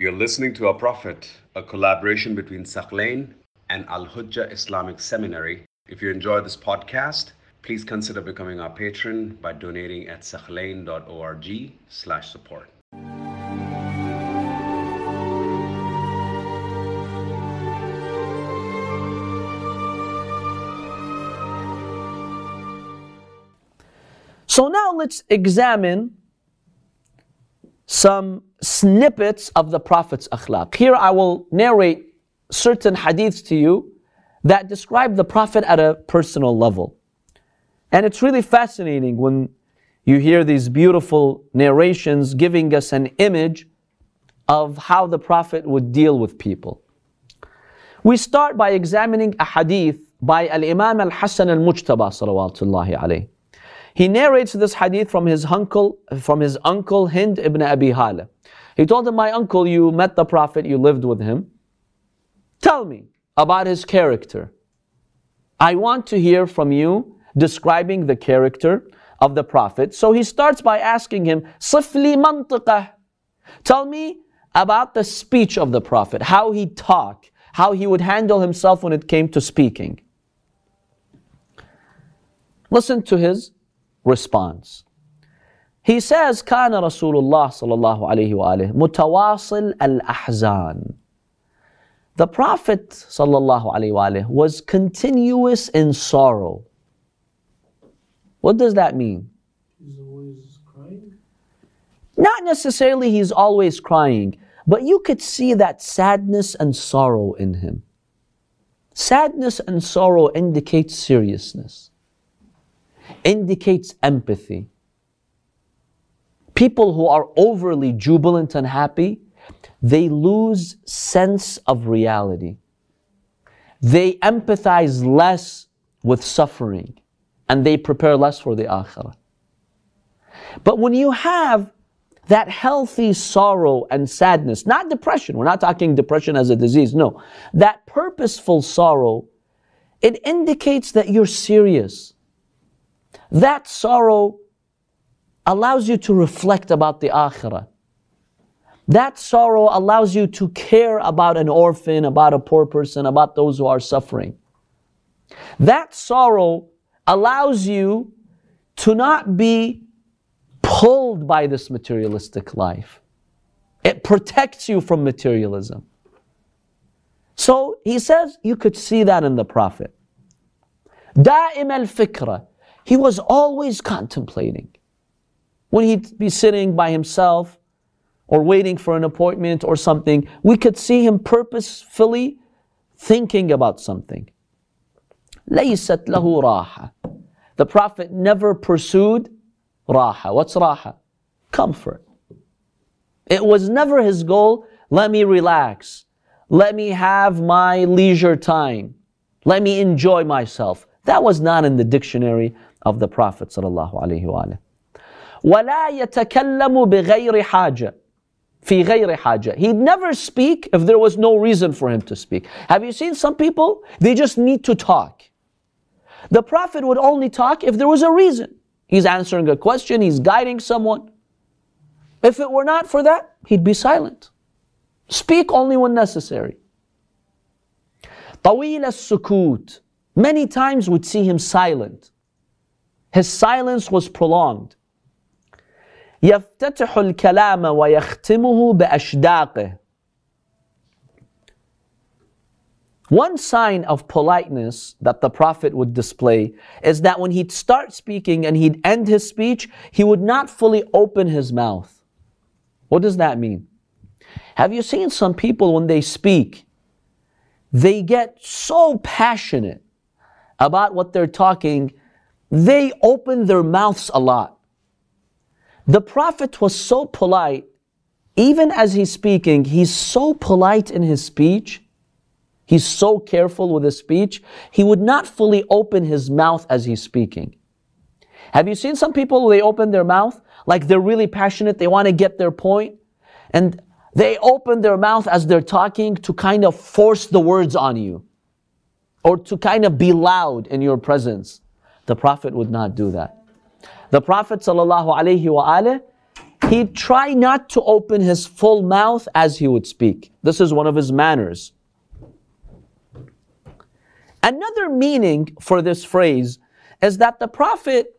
You're listening to Our Prophet, a collaboration between Thaqlain and Al Hujjah Islamic Seminary. If you enjoy this podcast, please consider becoming our patron by donating at thaqlain.org slash support. So now let's examine some snippets of the Prophet's akhlaq. Here I will narrate certain hadiths to you that describe the Prophet at a personal level. And it's really fascinating when you hear these beautiful narrations giving us an image of how the Prophet would deal with people. We start by examining a hadith by Al Imam Al Hassan Al Mujtaba salawatullahi alayhi. He narrates this hadith from his uncle, from his uncle Hind ibn Abi Hala. He told him, My uncle, you met the Prophet, you lived with him. Tell me about his character. I want to hear from you describing the character of the Prophet. So he starts by asking him, Sifli mantiqah. Tell me about the speech of the Prophet, how he talked, how he would handle himself when it came to speaking. Listen to his response. He says, كان رسول الله صلى الله عليه وآله متواصل الأحزان. The Prophet صلى الله عليه وآله was continuous in sorrow. What does that mean? He's always crying. Not necessarily he's always crying, but you could see that sadness and sorrow in him. Sadness and sorrow indicates seriousness indicates empathy. People who are overly jubilant and happy, they lose sense of reality. They empathize less with suffering and they prepare less for the akhirah. But when you have that healthy sorrow and sadness, not depression, we're not talking depression as a disease, no, that purposeful sorrow, it indicates that you're serious that sorrow allows you to reflect about the akhirah. That sorrow allows you to care about an orphan, about a poor person, about those who are suffering. That sorrow allows you to not be pulled by this materialistic life. It protects you from materialism. So he says you could see that in the Prophet. Da'im al fikra. he was always contemplating. When he'd be sitting by himself or waiting for an appointment or something, we could see him purposefully thinking about something. ليست له راحة. The Prophet never pursued raha. What's raha? Comfort. It was never his goal, let me relax. Let me have my leisure time. Let me enjoy myself. That was not in the dictionary of the Prophet sallallahu alaihi wasallam. ولا يتكلم بغير حاجة في غير حاجة. He'd never speak if there was no reason for him to speak. Have you seen some people? They just need to talk. The Prophet would only talk if there was a reason. He's answering a question, he's guiding someone. If it were not for that, he'd be silent. Speak only when necessary. طويل السكوت. Many times would see him silent. His silence was prolonged. يفتتح الكلام ويختمه بأشداقه. One sign of politeness that the Prophet would display is that when he'd start speaking and he'd end his speech, he would not fully open his mouth. What does that mean? Have you seen some people when they speak, they get so passionate about what they're talking they open their mouths a lot. The Prophet was so polite, even as he's speaking, he's so polite in his speech. He's so careful with his speech. He would not fully open his mouth as he's speaking. Have you seen some people, they open their mouth like they're really passionate, they want to get their point, and they open their mouth as they're talking to kind of force the words on you or to kind of be loud in your presence. The Prophet would not do that. The Prophet alaihi he'd try not to open his full mouth as he would speak. This is one of his manners. Another meaning for this phrase is that the Prophet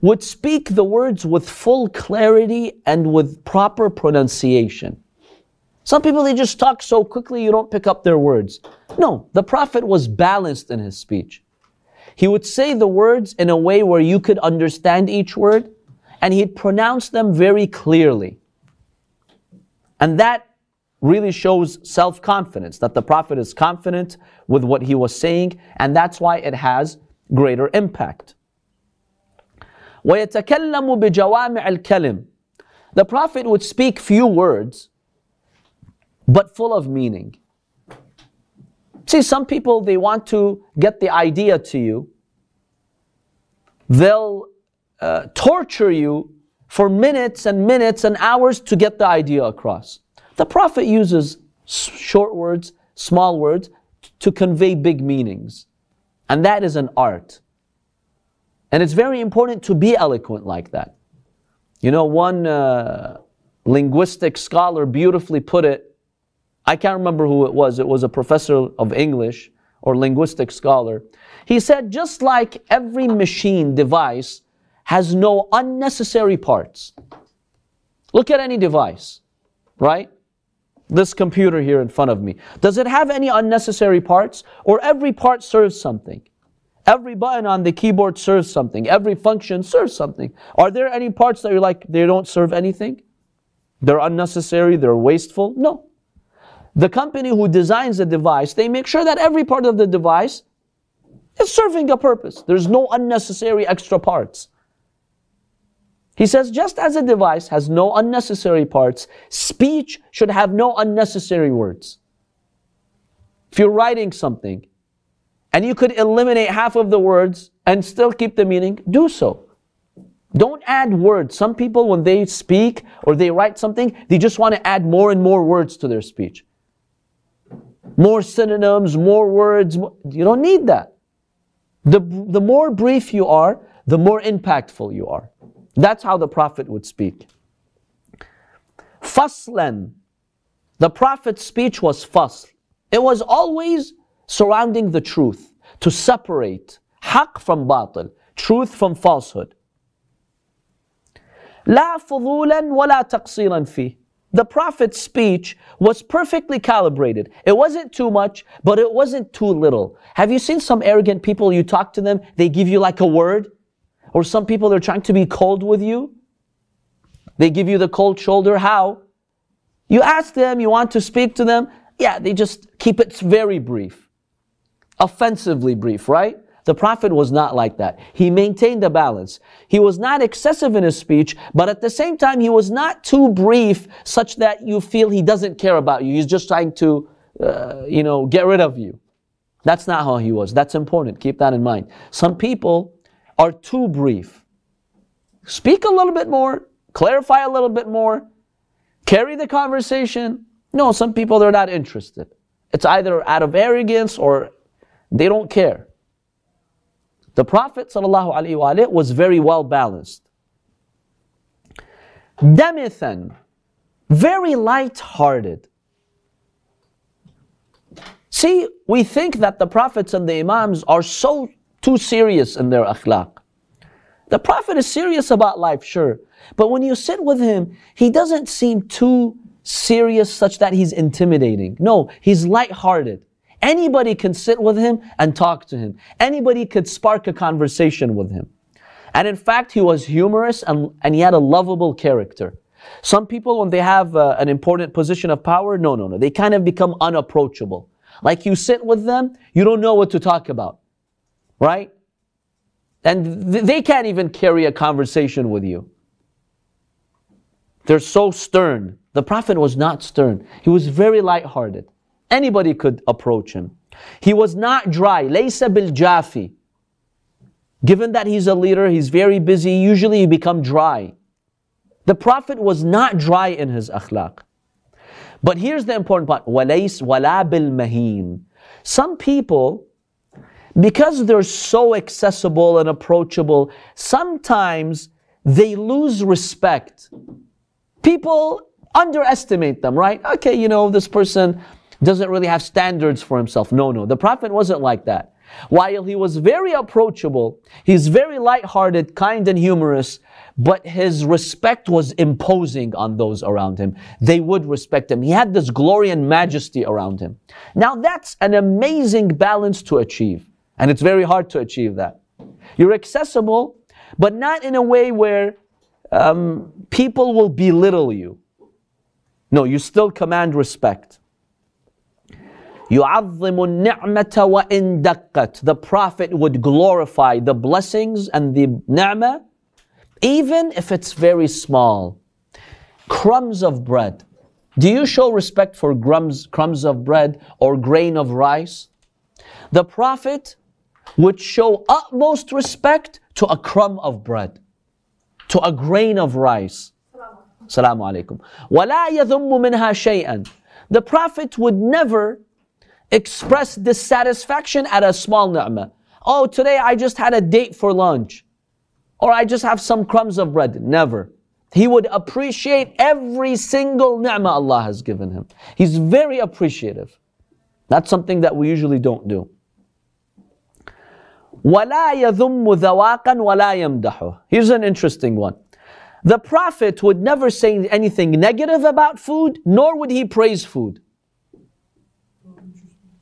would speak the words with full clarity and with proper pronunciation. Some people, they just talk so quickly you don't pick up their words. No, the Prophet was balanced in his speech. He would say the words in a way where you could understand each word, and he'd pronounce them very clearly. And that really shows self confidence, that the Prophet is confident with what he was saying, and that's why it has greater impact. ويتكلم بجوامع الكلم. The Prophet would speak few words, but full of meaning. See, some people, they want to get the idea to you. They'll uh, torture you for minutes and minutes and hours to get the idea across. The Prophet uses short words, small words, to convey big meanings. And that is an art. And it's very important to be eloquent like that. You know, one uh, linguistic scholar beautifully put it. I can't remember who it was. It was a professor of English or linguistic scholar. He said, just like every machine device has no unnecessary parts. Look at any device, right? This computer here in front of me. Does it have any unnecessary parts? Or every part serves something? Every button on the keyboard serves something. Every function serves something. Are there any parts that you're like, they don't serve anything? They're unnecessary, they're wasteful? No. The company who designs the device, they make sure that every part of the device is serving a purpose. There's no unnecessary extra parts. He says, just as a device has no unnecessary parts, speech should have no unnecessary words. If you're writing something, and you could eliminate half of the words and still keep the meaning, do so. Don't add words. Some people, when they speak or they write something, they just want to add more and more words to their speech More synonyms, more words. You don't need that. The, the more brief you are, the more impactful you are. That's how the Prophet would speak. Faslan. The Prophet's speech was fasl. It was always surrounding the truth, to separate haq from batil, truth from falsehood. لا فضولا ولا تقصيرا فيه. the Prophet's speech was perfectly calibrated. It wasn't too much, but it wasn't too little. Have you seen some arrogant people, you talk to them, they give you like a word? Or some people, they're trying to be cold with you? They give you the cold shoulder. How? You ask them, you want to speak to them. Yeah, they just keep it very brief offensively brief, right? The Prophet was not like that. He maintained a balance. He was not excessive in his speech, but at the same time, he was not too brief such that you feel he doesn't care about you. He's just trying to, uh, you know, get rid of you. That's not how he was. That's important. Keep that in mind. Some people are too brief. Speak a little bit more, clarify a little bit more, carry the conversation. No, some people, they're not interested. It's either out of arrogance or they don't care. The Prophet ﷺ was very well balanced. Demithan, very light-hearted. See, we think that the prophets and the imams are so too serious in their akhlaq. The prophet is serious about life, sure, but when you sit with him, he doesn't seem too serious such that he's intimidating. No, he's light-hearted. Anybody can sit with him and talk to him. Anybody could spark a conversation with him. And in fact, he was humorous and, and he had a lovable character. Some people, when they have uh, an important position of power, no, no, no. They kind of become unapproachable. Like you sit with them, you don't know what to talk about. Right? And th- they can't even carry a conversation with you. They're so stern. The Prophet was not stern. He was very light-hearted. Anybody could approach him. He was not dry. Laysa bil jafi. Given that he's a leader, he's very busy, usually you become dry. The Prophet was not dry in his akhlaq. But here's the important part. وَلَيْسْ وَلَا بِالْمَهِينَ Some people, because they're so accessible and approachable, sometimes they lose respect People underestimate them, right? Okay, you know, this person doesn't really have standards for himself. No, no. The Prophet wasn't like that. While he was very approachable, he's very light-hearted, kind and humorous, but his respect was imposing on those around him. They would respect him. He had this glory and majesty around him. Now that's an amazing balance to achieve. And it's very hard to achieve that. You're accessible, but not in a way where um, people will belittle you. No, you still command respect. يعظم النعمة وإن دقت. The Prophet would glorify the blessings and the ni'mah, even if it's very small. Crumbs of bread. Do you show respect for crumbs, crumbs of bread or grain of rice? The Prophet would show utmost respect to a crumb of bread, to a grain of rice. Salamu alaikum. وَلَا يَذُمُّ مِنْهَا شَيْئًا. The Prophet would never express dissatisfaction at a small ni'mah. Oh, today I just had a date for lunch. Or I just have some crumbs of bread. Never. He would appreciate every single ni'mah Allah has given him. He's very appreciative. That's something that we usually don't do. وَلَا يَذُمُّ ذَوَاقًا وَلَا يَمْدَحُهُ Here's an interesting one. The Prophet would never say anything negative about food, nor would he praise food.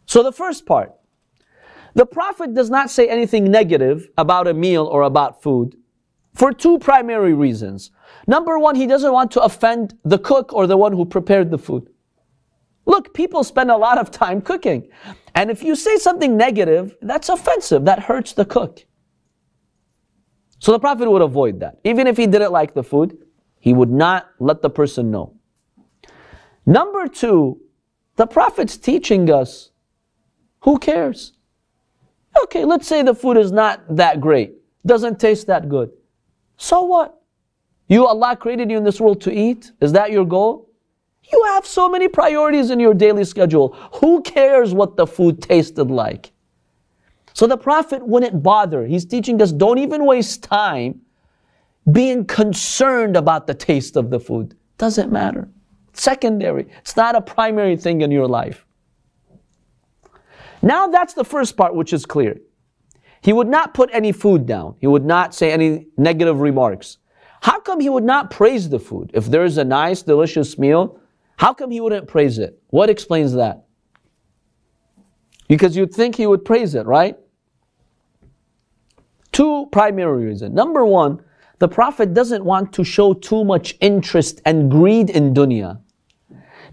So the first part, the Prophet does not say anything negative about a meal or about food for two primary reasons. Number one, he doesn't want to offend the cook or the one who prepared the food. Look, people spend a lot of time cooking. And if you say something negative, that's offensive. That hurts the cook. So the Prophet would avoid that. Even if he didn't like the food, he would not let the person know. Number two, the Prophet's teaching us who cares? Okay, let's say the food is not that great, doesn't taste that good. So what? You, Allah created you in this world to eat? Is that your goal? You have so many priorities in your daily schedule. Who cares what the food tasted like? So the Prophet wouldn't bother. He's teaching us don't even waste time being concerned about the taste of the food. Doesn't matter. secondary. It's not a primary thing in your life. Now that's the first part which is clear. He would not put any food down. He would not say any negative remarks. How come he would not praise the food? If there is a nice, delicious meal, how come he wouldn't praise it? What explains that? Because you'd think he would praise it, right? Two primary reasons. Number one, the Prophet doesn't want to show too much interest and greed in dunya.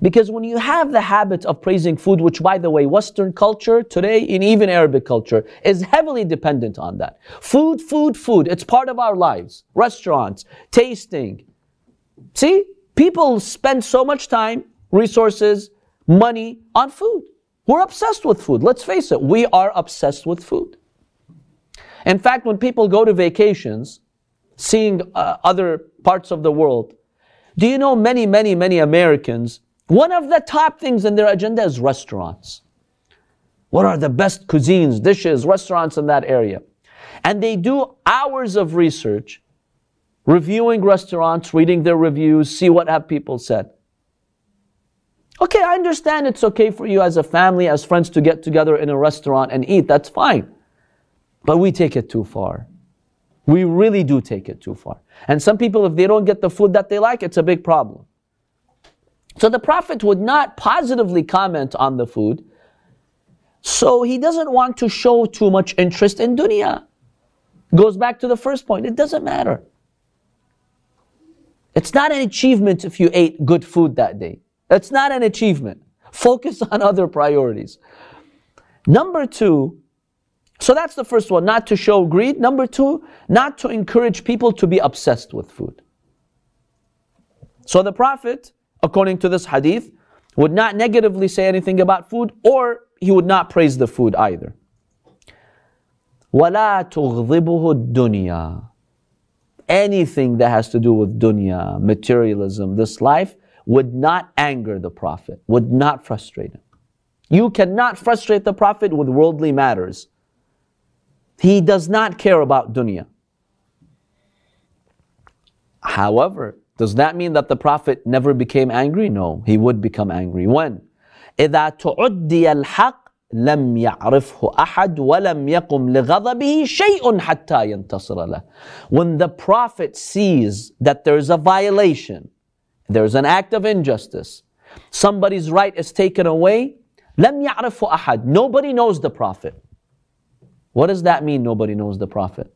Because when you have the habit of praising food, which by the way, Western culture today, and even Arabic culture, is heavily dependent on that. Food, food, food. It's part of our lives. Restaurants, tasting. See, people spend so much time, resources, money on food. We're obsessed with food. Let's face it, we are obsessed with food. In fact, when people go to vacations, seeing uh, other parts of the world, do you know many, many, many Americans one of the top things in their agenda is restaurants. What are the best cuisines, dishes, restaurants in that area? And they do hours of research, reviewing restaurants, reading their reviews, see what have people said. Okay, I understand it's okay for you as a family, as friends to get together in a restaurant and eat. That's fine. But we take it too far. We really do take it too far. And some people, if they don't get the food that they like, it's a big problem. So the Prophet would not positively comment on the food. So he doesn't want to show too much interest in dunya. Goes back to the first point. It doesn't matter. It's not an achievement if you ate good food that day. It's not an achievement. Focus on other priorities. Number two, so that's the first one, not to show greed. Number two, not to encourage people to be obsessed with food. So the Prophet according to this hadith, would not negatively say anything about food or he would not praise the food either. وَلَا تُغْضِبُهُ الدُّنْيَا Anything that has to do with dunya, materialism, this life, would not anger the Prophet, would not frustrate him. You cannot frustrate the Prophet with worldly matters. He does not care about dunya. However, Does that mean that the Prophet never became angry? No, he would become angry. When? إذا تعدي الحق لم يعرفه أحد ولم يقم لغضبه شيء حتى ينتصر له. When the Prophet sees that there is a violation, there's an act of injustice, somebody's right is taken away, لم يعرفه أحد. Nobody knows the Prophet. What does that mean, nobody knows the Prophet?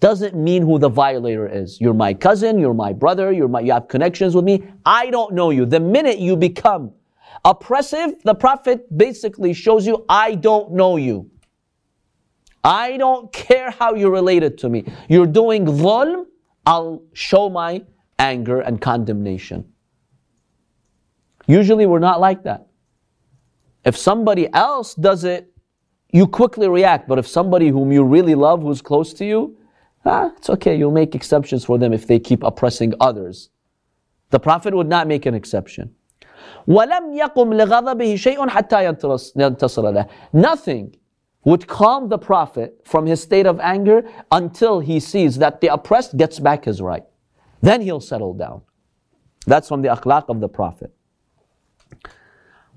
Doesn't mean who the violator is. You're my cousin, you're my brother, you're my, you have connections with me. I don't know you. The minute you become oppressive, the Prophet basically shows you, I don't know you. I don't care how you're related to me. You're doing dhulm, I'll show my anger and condemnation. Usually we're not like that. If somebody else does it, you quickly react. But if somebody whom you really love, who's close to you, ah, it's okay. You'll make exceptions for them if they keep oppressing others. The Prophet would not make an exception. وَلَمْ يَقُمْ لِغَضَبِهِ شَيْءٌ حَتَّى ينتصر له. Nothing would calm the Prophet from his state of anger until he sees that the oppressed gets back his right. Then he'll settle down. That's from the akhlaq of the Prophet.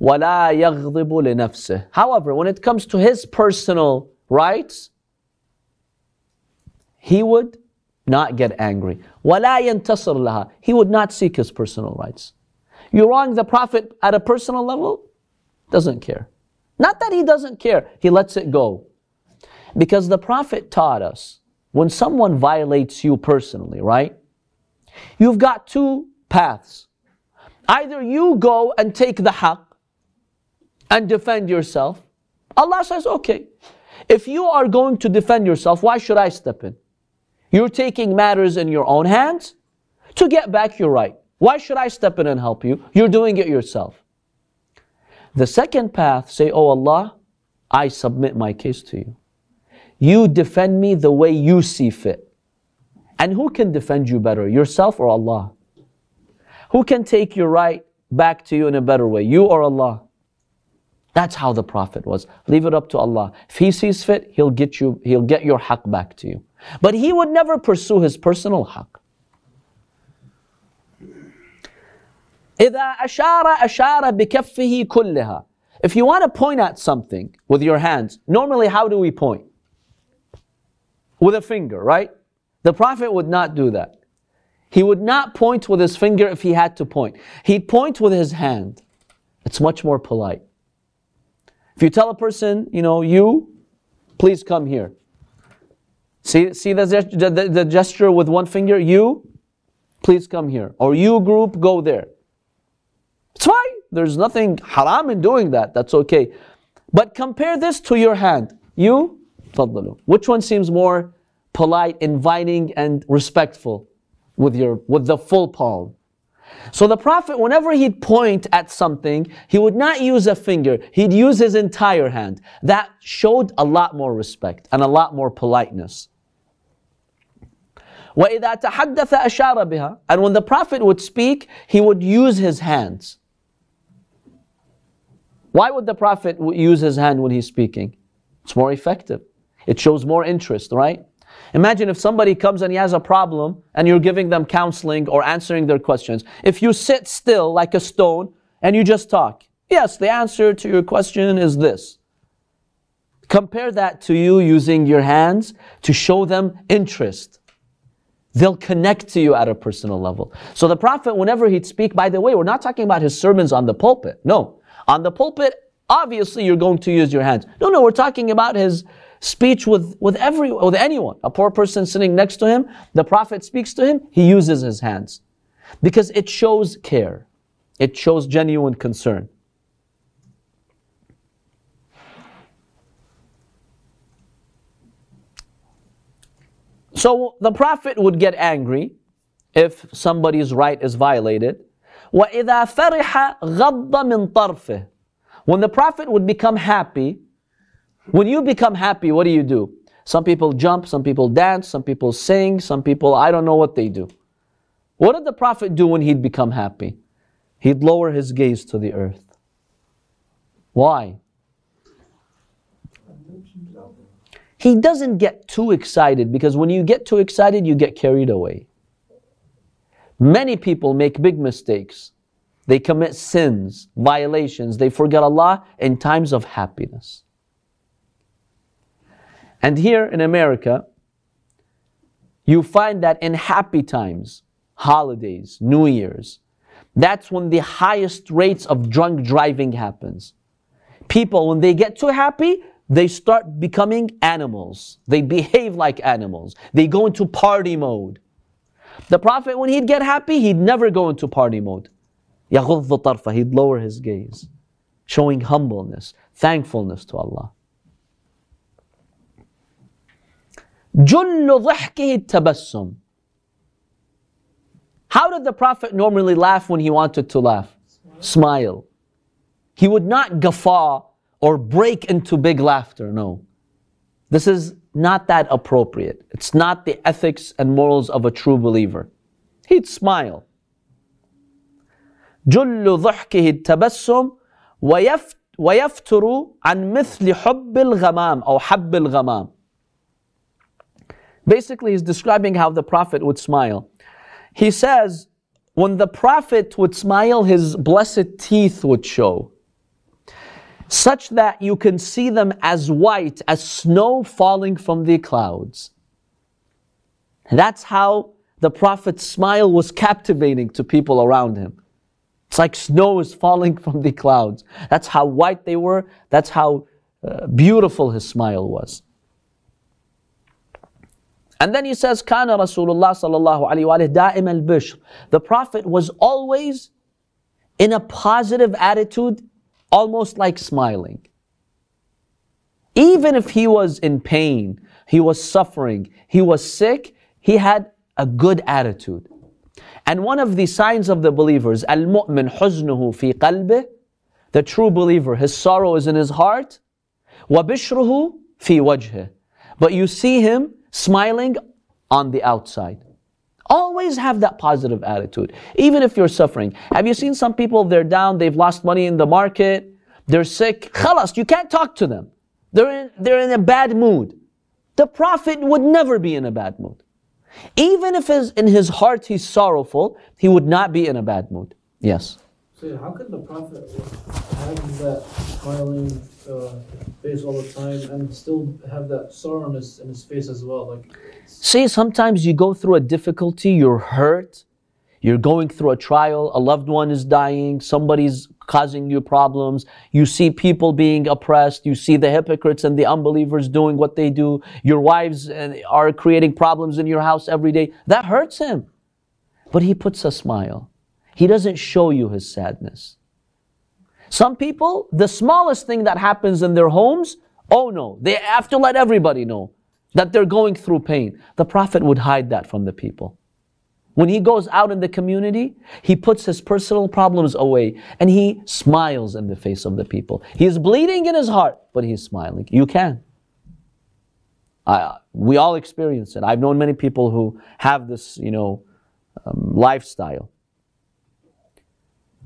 وَلَا يَغْضِبُ لِنَفْسِهِ However, when it comes to his personal rights, he would not get angry. وَلَا يَنْتَصِرْ لَهَا He would not seek his personal rights. You wrong the Prophet at a personal level, doesn't care. Not that he doesn't care, he lets it go. Because the Prophet taught us when someone violates you personally, right? You've got two paths. Either you go and take the haqq and defend yourself, Allah says, okay. If you are going to defend yourself, why should I step in? You're taking matters in your own hands to get back your right. Why should I step in and help you? You're doing it yourself. The second path, say, Oh Allah, I submit my case to you. You defend me the way you see fit. And who can defend you better, yourself or Allah? Who can take your right back to you in a better way, you or Allah? That's how the Prophet was. Leave it up to Allah. If he sees fit, he'll get you, he'll get your haqq back to you. But he would never pursue his personal haqq. إذا أشار أشار بكفه كلها. If you want to point at something with your hands, normally how do we point? With a finger, right? The Prophet would not do that. He would not point with his finger if he had to point. He'd point with his hand. It's much more polite. If you tell a person, you know, you, please come here. See, see the, the, the gesture with one finger? You, please come here. Or you group, go there. It's fine. There's nothing haram in doing that. That's okay. But compare this to your hand. You, faddalu. Which one seems more polite, inviting, and respectful with your with the full palm? So the Prophet, whenever he'd point at something, he would not use a finger, he'd use his entire hand. That showed a lot more respect and a lot more politeness. وَإِذَا تَحَدَّثَ أَشَارَ بِهَا And when the Prophet would speak, he would use his hands. Why would the Prophet use his hand when he's speaking? It's more effective. It shows more interest, right? Imagine if somebody comes and he has a problem and you're giving them counseling or answering their questions. If you sit still like a stone and you just talk, yes, the answer to your question is this. Compare that to you using your hands to show them interest. They'll connect to you at a personal level. So the Prophet, whenever he'd speak, by the way, we're not talking about his sermons on the pulpit. No. On the pulpit, obviously you're going to use your hands. No, no, we're talking about his speech with, with every, with anyone. A poor person sitting next to him, the Prophet speaks to him, he uses his hands. Because it shows care. It shows genuine concern. So the Prophet would get angry if somebody's right is violated. وَإِذَا فَرِحَ غَضَّ مِنْ طَرْفِهِ When the Prophet would become happy, when you become happy, what do you do? Some people jump, some people dance, some people sing, some people, I don't know what they do. What did the Prophet do when he'd become happy? He'd lower his gaze to the earth. Why? He doesn't get too excited because when you get too excited, you get carried away. Many people make big mistakes. They commit sins, violations. They forget Allah in times of happiness. And here in America, you find that in happy times, holidays, New Year's, that's when the highest rates of drunk driving happens. People, when they get too happy, they start becoming animals. They behave like animals. They go into party mode. The Prophet, when he'd get happy, he'd never go into party mode. يغض طرفه, he'd lower his gaze, showing humbleness, thankfulness to Allah. جل ضحكه التبسم. How did the Prophet normally laugh when he wanted to laugh? Smile. He would not guffaw or break into big laughter. No. This is not that appropriate. It's not the ethics and morals of a true believer. He'd smile. جل ضحكه التبسم ويفتر عن مثل حب الغمام أو حب الغمام. Basically, he's describing how the Prophet would smile. He says, when the Prophet would smile, his blessed teeth would show such that you can see them as white as snow falling from the clouds. That's how the Prophet's smile was captivating to people around him. It's like snow is falling from the clouds. That's how white they were. That's how uh, beautiful his smile was. And then he says, Kana Rasulullah sallallahu da'im al-bishr. The Prophet was always in a positive attitude almost like smiling. Even if he was in pain, he was suffering, he was sick, he had a good attitude. And one of the signs of the believers, al-mu'min huznuhu fi qalbih, the true believer, his sorrow is in his heart, bishruhu fi wajhih. But you see him smiling on the outside. Always have that positive attitude, even if you're suffering. Have you seen some people, they're down, they've lost money in the market, they're sick, khalas, you can't talk to them. They're in, they're in a bad mood. The Prophet would never be in a bad mood. Even if his, in his heart he's sorrowful, he would not be in a bad mood. Yes. So how could the Prophet have that smiling uh, face all the time and still have that sorrow in his, in his face as well? Like, See, sometimes you go through a difficulty, you're hurt, you're going through a trial, a loved one is dying, somebody's causing you problems, you see people being oppressed, you see the hypocrites and the unbelievers doing what they do, your wives uh, are creating problems in your house every day. That hurts him. But he puts a smile. He doesn't show you his sadness. Some people, the smallest thing that happens in their homes, oh no, they have to let everybody know that they're going through pain. The Prophet would hide that from the people. When he goes out in the community, he puts his personal problems away and he smiles in the face of the people. He's bleeding in his heart, but he's smiling. You can. I, we all experience it. I've known many people who have this, you know, um, lifestyle.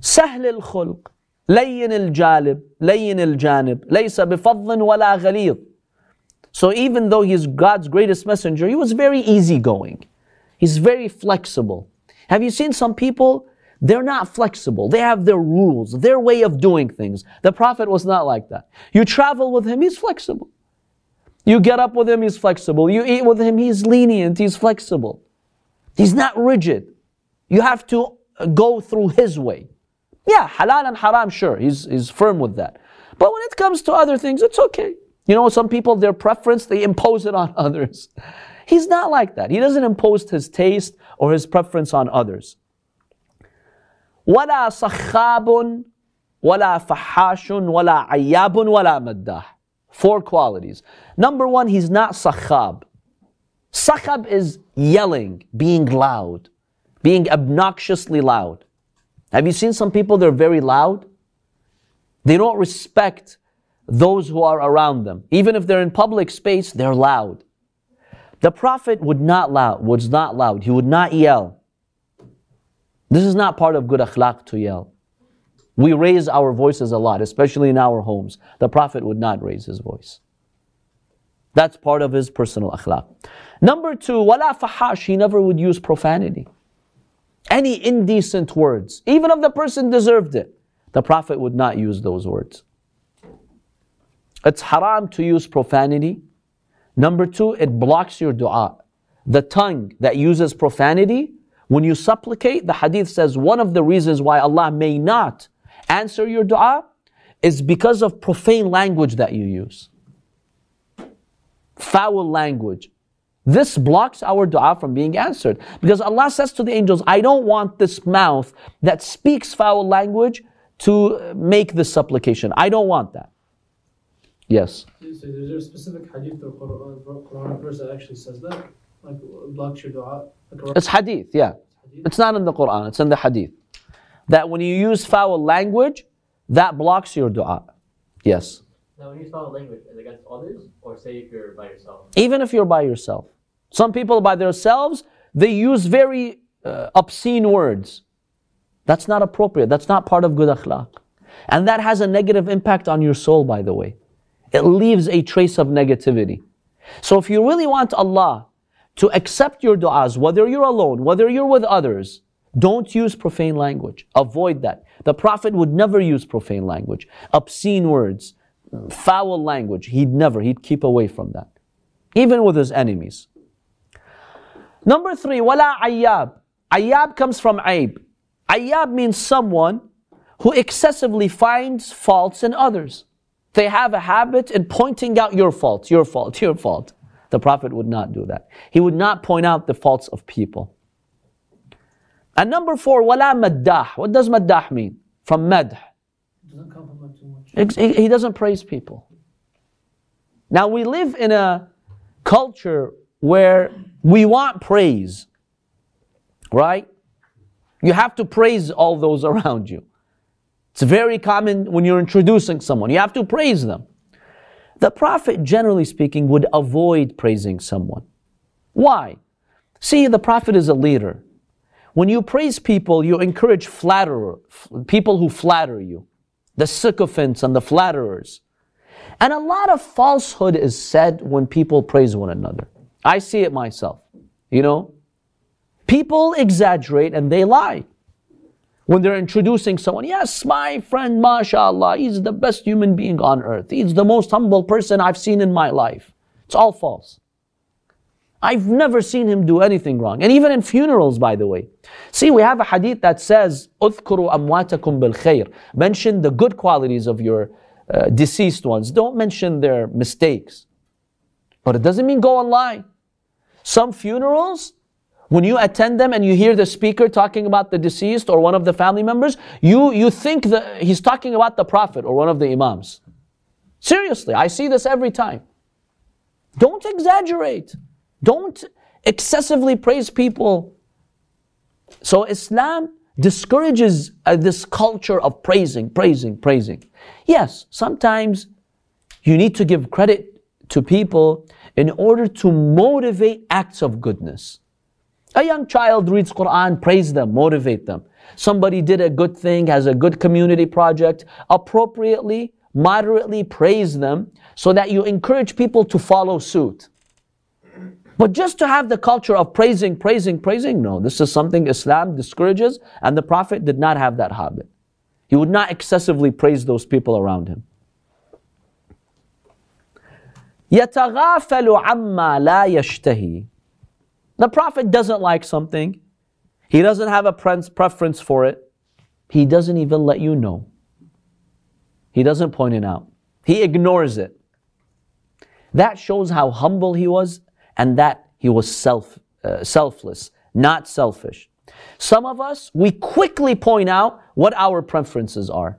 Sahl al-khulq. لين الجالب لين الجانب ليس بفض ولا غليظ So even though he's God's greatest messenger, he was very easygoing. He's very flexible. Have you seen some people? They're not flexible. They have their rules, their way of doing things. The Prophet was not like that. You travel with him, he's flexible. You get up with him, he's flexible. You eat with him, he's lenient, he's flexible. He's not rigid. You have to go through his way. Yeah, halal and haram, sure, he's, he's firm with that. But when it comes to other things, it's okay. You know, some people, their preference, they impose it on others. He's not like that. He doesn't impose his taste or his preference on others. ولا صخاب ولا فحاش ولا عياب ولا مداح. Four qualities. Number one, he's not sakhab. Sakhab is yelling, being loud, being obnoxiously loud. Have you seen some people, they're very loud? They don't respect those who are around them. Even if they're in public space, they're loud. The Prophet would not loud, was not loud. He would not yell. This is not part of good akhlaq to yell. We raise our voices a lot, especially in our homes. The Prophet would not raise his voice. That's part of his personal akhlaq. Number two, wala fahash, he never would use profanity. Any indecent words, even if the person deserved it, the Prophet would not use those words. It's haram to use profanity. Number two, it blocks your dua. The tongue that uses profanity, when you supplicate, the hadith says one of the reasons why Allah may not answer your dua is because of profane language that you use. Foul language. This blocks our dua from being answered. Because Allah says to the angels, I don't want this mouth that speaks foul language to make this supplication. I don't want that. Yes. So is there a specific hadith or Quran, Quran verse that actually says that? Like blocks your dua? Like It's hadith, yeah. hadith? It's not in the Quran, it's in the hadith. That when you use foul language, that blocks your dua. Yes. Now, when you use foul language, is it against others, or say if you're by yourself? Even if you're by yourself. Some people by themselves, they use very uh, obscene words. That's not appropriate. That's not part of good akhlaq. And that has a negative impact on your soul, by the way. It leaves a trace of negativity. So if you really want Allah to accept your du'as, whether you're alone, whether you're with others, don't use profane language. Avoid that. The Prophet would never use profane language, obscene words, foul language. He'd never, he'd keep away from that. Even with his enemies. Number three, wala ayyab. Ayyab comes from aib. Ayyab means someone who excessively finds faults in others. They have a habit in pointing out your fault, your fault, your fault. The Prophet would not do that. He would not point out the faults of people. And number four, wala maddah. What does maddah mean? From madh. doesn't he doesn't praise people. Now we live in a culture where we want praise, right? You have to praise all those around you. It's very common when you're introducing someone, you have to praise them. The Prophet, generally speaking, would avoid praising someone. Why? See, the Prophet is a leader. When you praise people, you encourage flatterer, people who flatter you, the sycophants and the flatterers. And a lot of falsehood is said when people praise one another. I see it myself. You know, people exaggerate and they lie. When they're introducing someone, yes, my friend, mashallah, he's the best human being on earth. He's the most humble person I've seen in my life. It's all false. I've never seen him do anything wrong. And even in funerals, by the way. See, we have a hadith that says, اذكروا أمواتكم بالخير. Mention the good qualities of your uh, deceased ones. Don't mention their mistakes. But it doesn't mean go and lie. Some funerals, when you attend them and you hear the speaker talking about the deceased or one of the family members, you, you think that he's talking about the Prophet or one of the Imams. Seriously, I see this every time. Don't exaggerate. Don't excessively praise people. So Islam discourages uh, this culture of praising, praising, praising. Yes, sometimes you need to give credit to people in order to motivate acts of goodness. A young child reads Quran, praise them, motivate them. Somebody did a good thing, has a good community project, appropriately, moderately praise them so that you encourage people to follow suit. But just to have the culture of praising, praising, praising, no, this is something Islam discourages, and the Prophet did not have that habit. He would not excessively praise those people around him. يتغافل عما لا يشتهي. The Prophet doesn't like something. He doesn't have a pre- preference for it. He doesn't even let you know. He doesn't point it out. He ignores it. That shows how humble he was and that he was self, uh, selfless, not selfish. Some of us, we quickly point out what our preferences are.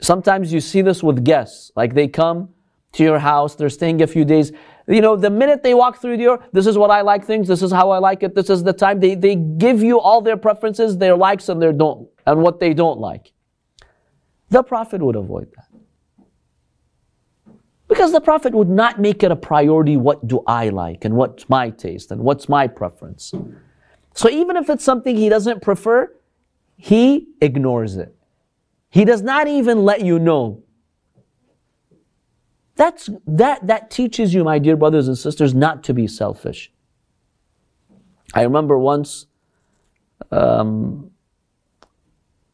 Sometimes you see this with guests, like they come to your house, they're staying a few days. You know, the minute they walk through the door, this is what I like things, this is how I like it, this is the time. They, they give you all their preferences, their likes and their don't, and what they don't like. The Prophet would avoid that. Because the Prophet would not make it a priority what do I like and what's my taste and what's my preference. So even if it's something he doesn't prefer, he ignores it. He does not even let you know. That's, that, that teaches you, my dear brothers and sisters, not to be selfish. I remember once um,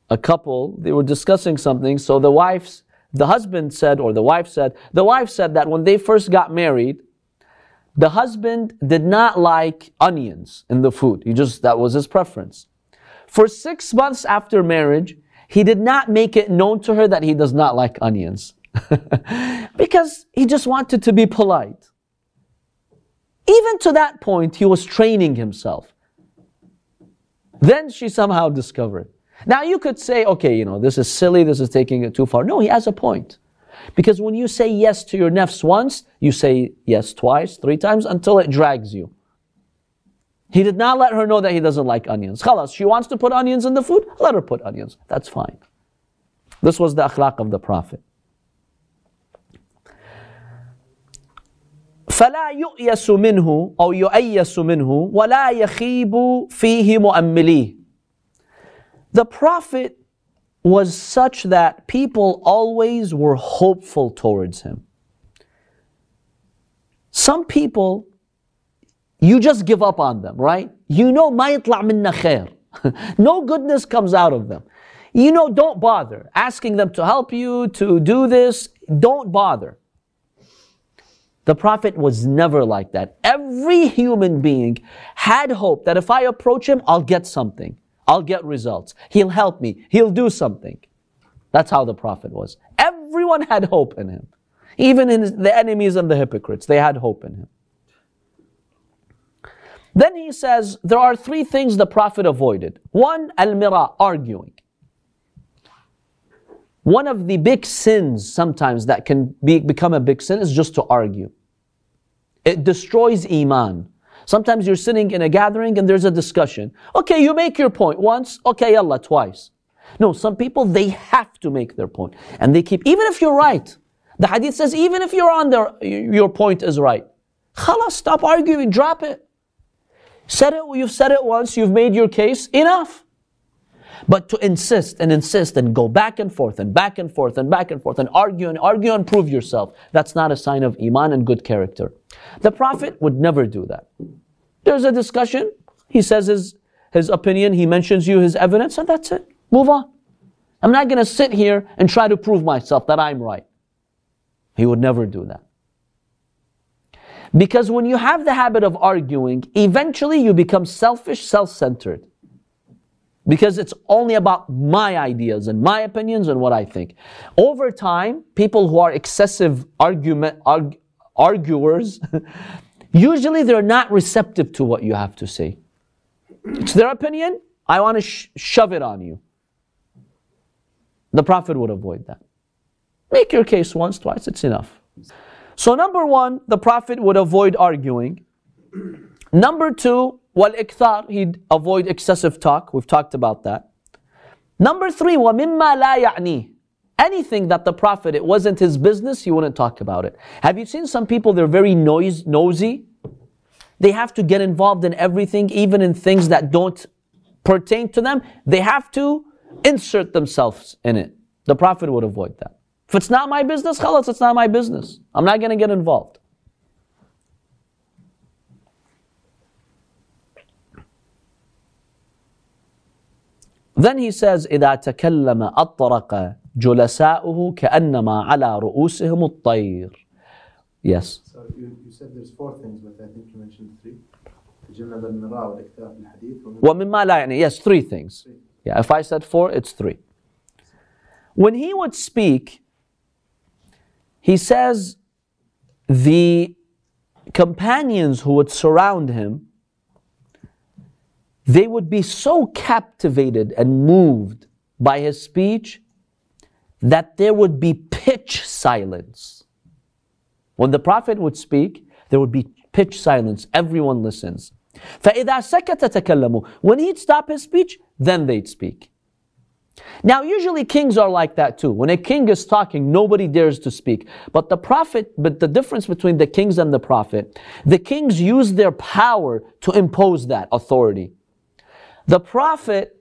a couple, they were discussing something. So the wife's, the husband said, or the wife said, the wife said that when they first got married, the husband did not like onions in the food. He just, that was his preference. For six months after marriage, he did not make it known to her that he does not like onions. because he just wanted to be polite. Even to that point, he was training himself. Then she somehow discovered. Now you could say, okay, you know, this is silly, this is taking it too far. No, he has a point. Because when you say yes to your nafs once, you say yes twice, three times until it drags you. He did not let her know that he doesn't like onions. Khalas, she wants to put onions in the food, let her put onions. That's fine. This was the akhlaq of the Prophet. فلا يؤيس منه أو يؤيس منه ولا يخيب فيه مؤمليه the Prophet was such that people always were hopeful towards him. Some people, you just give up on them, right? You know, ما يطلع منا خير. no goodness comes out of them. You know, don't bother asking them to help you, to do this. Don't bother. The Prophet was never like that. Every human being had hope that if I approach him, I'll get something. I'll get results. He'll help me. He'll do something. That's how the Prophet was. Everyone had hope in him. Even in the enemies and the hypocrites, they had hope in him. Then he says there are three things the Prophet avoided. One, al mira, arguing. One of the big sins sometimes that can be, become a big sin is just to argue. It destroys Iman. Sometimes you're sitting in a gathering and there's a discussion. Okay, you make your point once, okay, Allah, twice. No, some people, they have to make their point. And they keep, even if you're right. The hadith says, even if you're on there, your point is right. Khalas, stop arguing, drop it. Said it, you've said it once, you've made your case, enough. But to insist and insist and go back and forth and back and forth and back and forth and argue and argue and prove yourself, that's not a sign of Iman and good character. The Prophet would never do that. There's a discussion, he says his, his opinion, he mentions you his evidence, and that's it. Move on. I'm not going to sit here and try to prove myself that I'm right. He would never do that. Because when you have the habit of arguing, eventually you become selfish, self centered. Because it's only about my ideas and my opinions and what I think. Over time, people who are excessive argument, arg, arguers, usually they're not receptive to what you have to say. It's their opinion. I want to sh- shove it on you. The Prophet would avoid that. Make your case once, twice, it's enough. So, number one, the Prophet would avoid arguing. Number two, wal ikthar, he'd avoid excessive talk. We've talked about that. Number three, wa mimma la ya'ni anything that the Prophet, it wasn't his business, he wouldn't talk about it. Have you seen some people, they're very noise, nosy? They have to get involved in everything, even in things that don't pertain to them. They have to insert themselves in it. The Prophet would avoid that. If it's not my business, khalas, it's not my business. I'm not going to get involved. Then he says, إذا تكلم أطرق جلساؤه كأنما على رؤوسهم الطير. Yes. So you, you said there's four things, but I think you mentioned three. تجنب المراء والإكثار في الحديث. ومما لا يعني yes three things. Yeah, if I said four, it's three. When he would speak, he says the companions who would surround him, they would be so captivated and moved by his speech that there would be pitch silence. When the Prophet would speak, there would be pitch silence. Everyone listens. فَإِذَا سَكَتَ تَكَلَّمُوا When he'd stop his speech, then they'd speak. Now, usually kings are like that too. When a king is talking, nobody dares to speak. But the prophet, but the difference between the kings and the prophet, the kings use their power to impose that authority. The prophet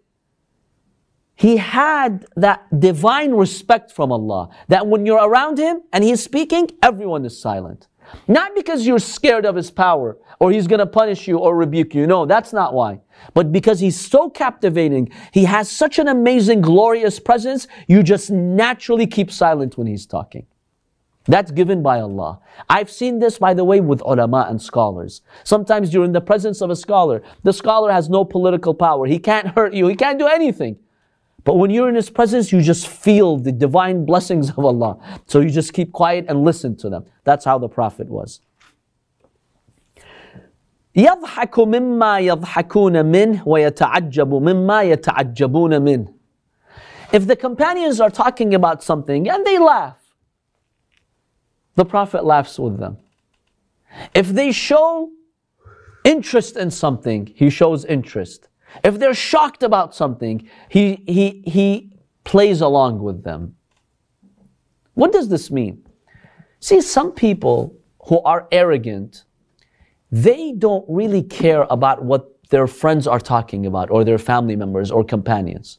he had that divine respect from Allah that when you're around him and he's speaking, everyone is silent. Not because you're scared of his power or he's going to punish you or rebuke you. No, that's not why. But because he's so captivating, he has such an amazing, glorious presence, you just naturally keep silent when he's talking. That's given by Allah. I've seen this, by the way, with ulama and scholars. Sometimes you're in the presence of a scholar. The scholar has no political power. He can't hurt you. He can't do anything. But when you're in his presence, you just feel the divine blessings of Allah. So you just keep quiet and listen to them. That's how the Prophet was. يضحك مما يضحكون منه ويتعجب مما يتعجبون منه. If the companions are talking about something and they laugh, the Prophet laughs with them. If they show interest in something, he shows interest. If they're shocked about something, he, he, he plays along with them. What does this mean? See, some people who are arrogant, they don't really care about what their friends are talking about or their family members or companions.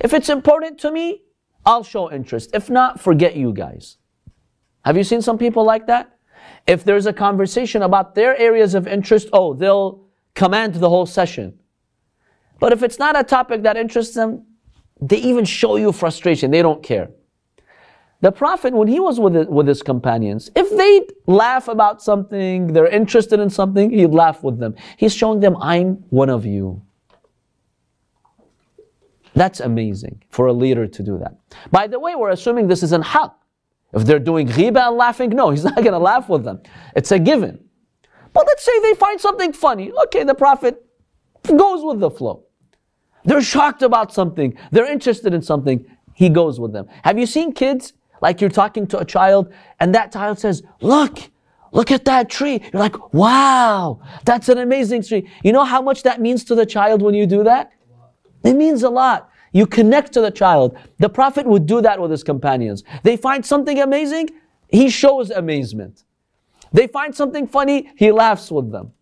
If it's important to me, I'll show interest. If not, forget you guys. Have you seen some people like that? If there's a conversation about their areas of interest, oh, they'll command the whole session. But if it's not a topic that interests them, they even show you frustration. They don't care. The Prophet, when he was with, with his companions, if they laugh about something, they're interested in something, he'd laugh with them. He's showing them, I'm one of you. That's amazing for a leader to do that. By the way, we're assuming this is in haqq. If they're doing ghiba and laughing, no, he's not going to laugh with them. It's a given. But let's say they find something funny. Okay, the Prophet goes with the flow. They're shocked about something. They're interested in something. He goes with them. Have you seen kids? Like you're talking to a child and that child says, look, look at that tree. You're like, wow, that's an amazing tree. You know how much that means to the child when you do that? It means a lot. You connect to the child. The Prophet would do that with his companions. They find something amazing, he shows amazement. They find something funny, he laughs with them.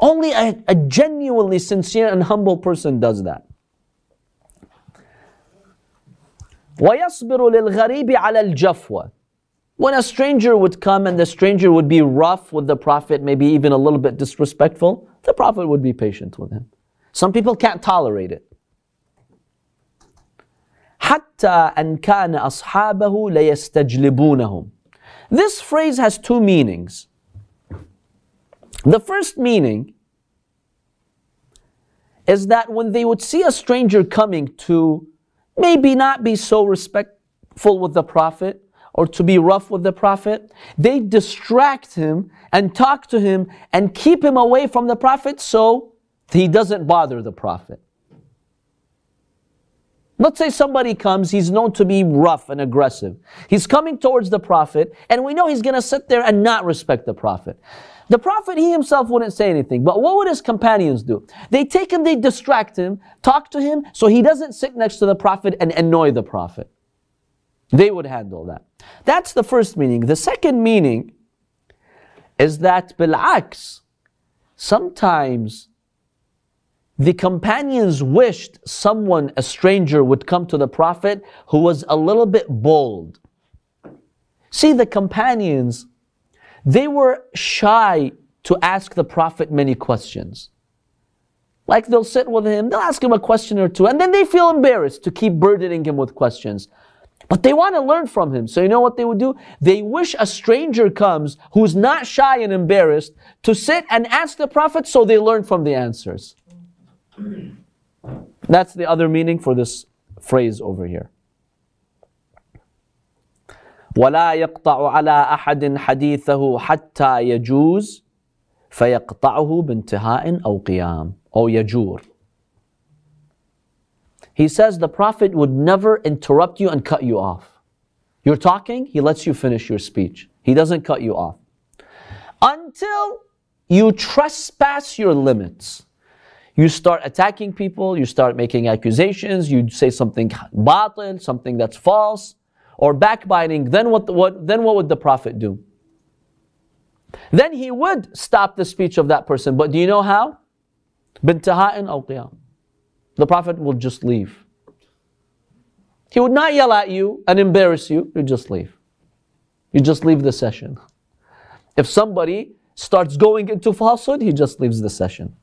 Only a, a genuinely sincere and humble person does that. ويصبر للغريب على الجفوة when a stranger would come and the stranger would be rough with the Prophet, maybe even a little bit disrespectful, the Prophet would be patient with him. Some people can't tolerate it. حتى أن كان أصحابه ليستجلبونهم. This phrase has two meanings. The first meaning is that when they would see a stranger coming to maybe not be so respectful with the Prophet or to be rough with the Prophet, they distract him and talk to him and keep him away from the Prophet so he doesn't bother the Prophet. Let's say somebody comes, he's known to be rough and aggressive. He's coming towards the Prophet, and we know he's going to sit there and not respect the Prophet. The Prophet, he himself wouldn't say anything, but what would his companions do? They take him, they distract him, talk to him, so he doesn't sit next to the Prophet and annoy the Prophet. They would handle that. That's the first meaning. The second meaning is that bil'aks, sometimes the companions wished someone, a stranger, would come to the Prophet who was a little bit bold. See, the companions, they were shy to ask the Prophet many questions. Like they'll sit with him, they'll ask him a question or two, and then they feel embarrassed to keep burdening him with questions. But they want to learn from him. So you know what they would do? They wish a stranger comes who's not shy and embarrassed to sit and ask the Prophet so they learn from the answers. That's the other meaning for this phrase over here. ولا يقطع على أحد حديثه حتى يجوز فيقطعه بانتهاء أو قيام أو يجور. He says the Prophet would never interrupt you and cut you off. You're talking, he lets you finish your speech. He doesn't cut you off. Until you trespass your limits you start attacking people, you start making accusations, you say something batil, something that's false, or backbiting, then what, what, then what would the Prophet do? Then he would stop the speech of that person. But do you know how? Bintaha'in aw qiyam. The Prophet will just leave. He would not yell at you and embarrass you, you just leave. You just leave the session. If somebody starts going into falsehood, he just leaves the session.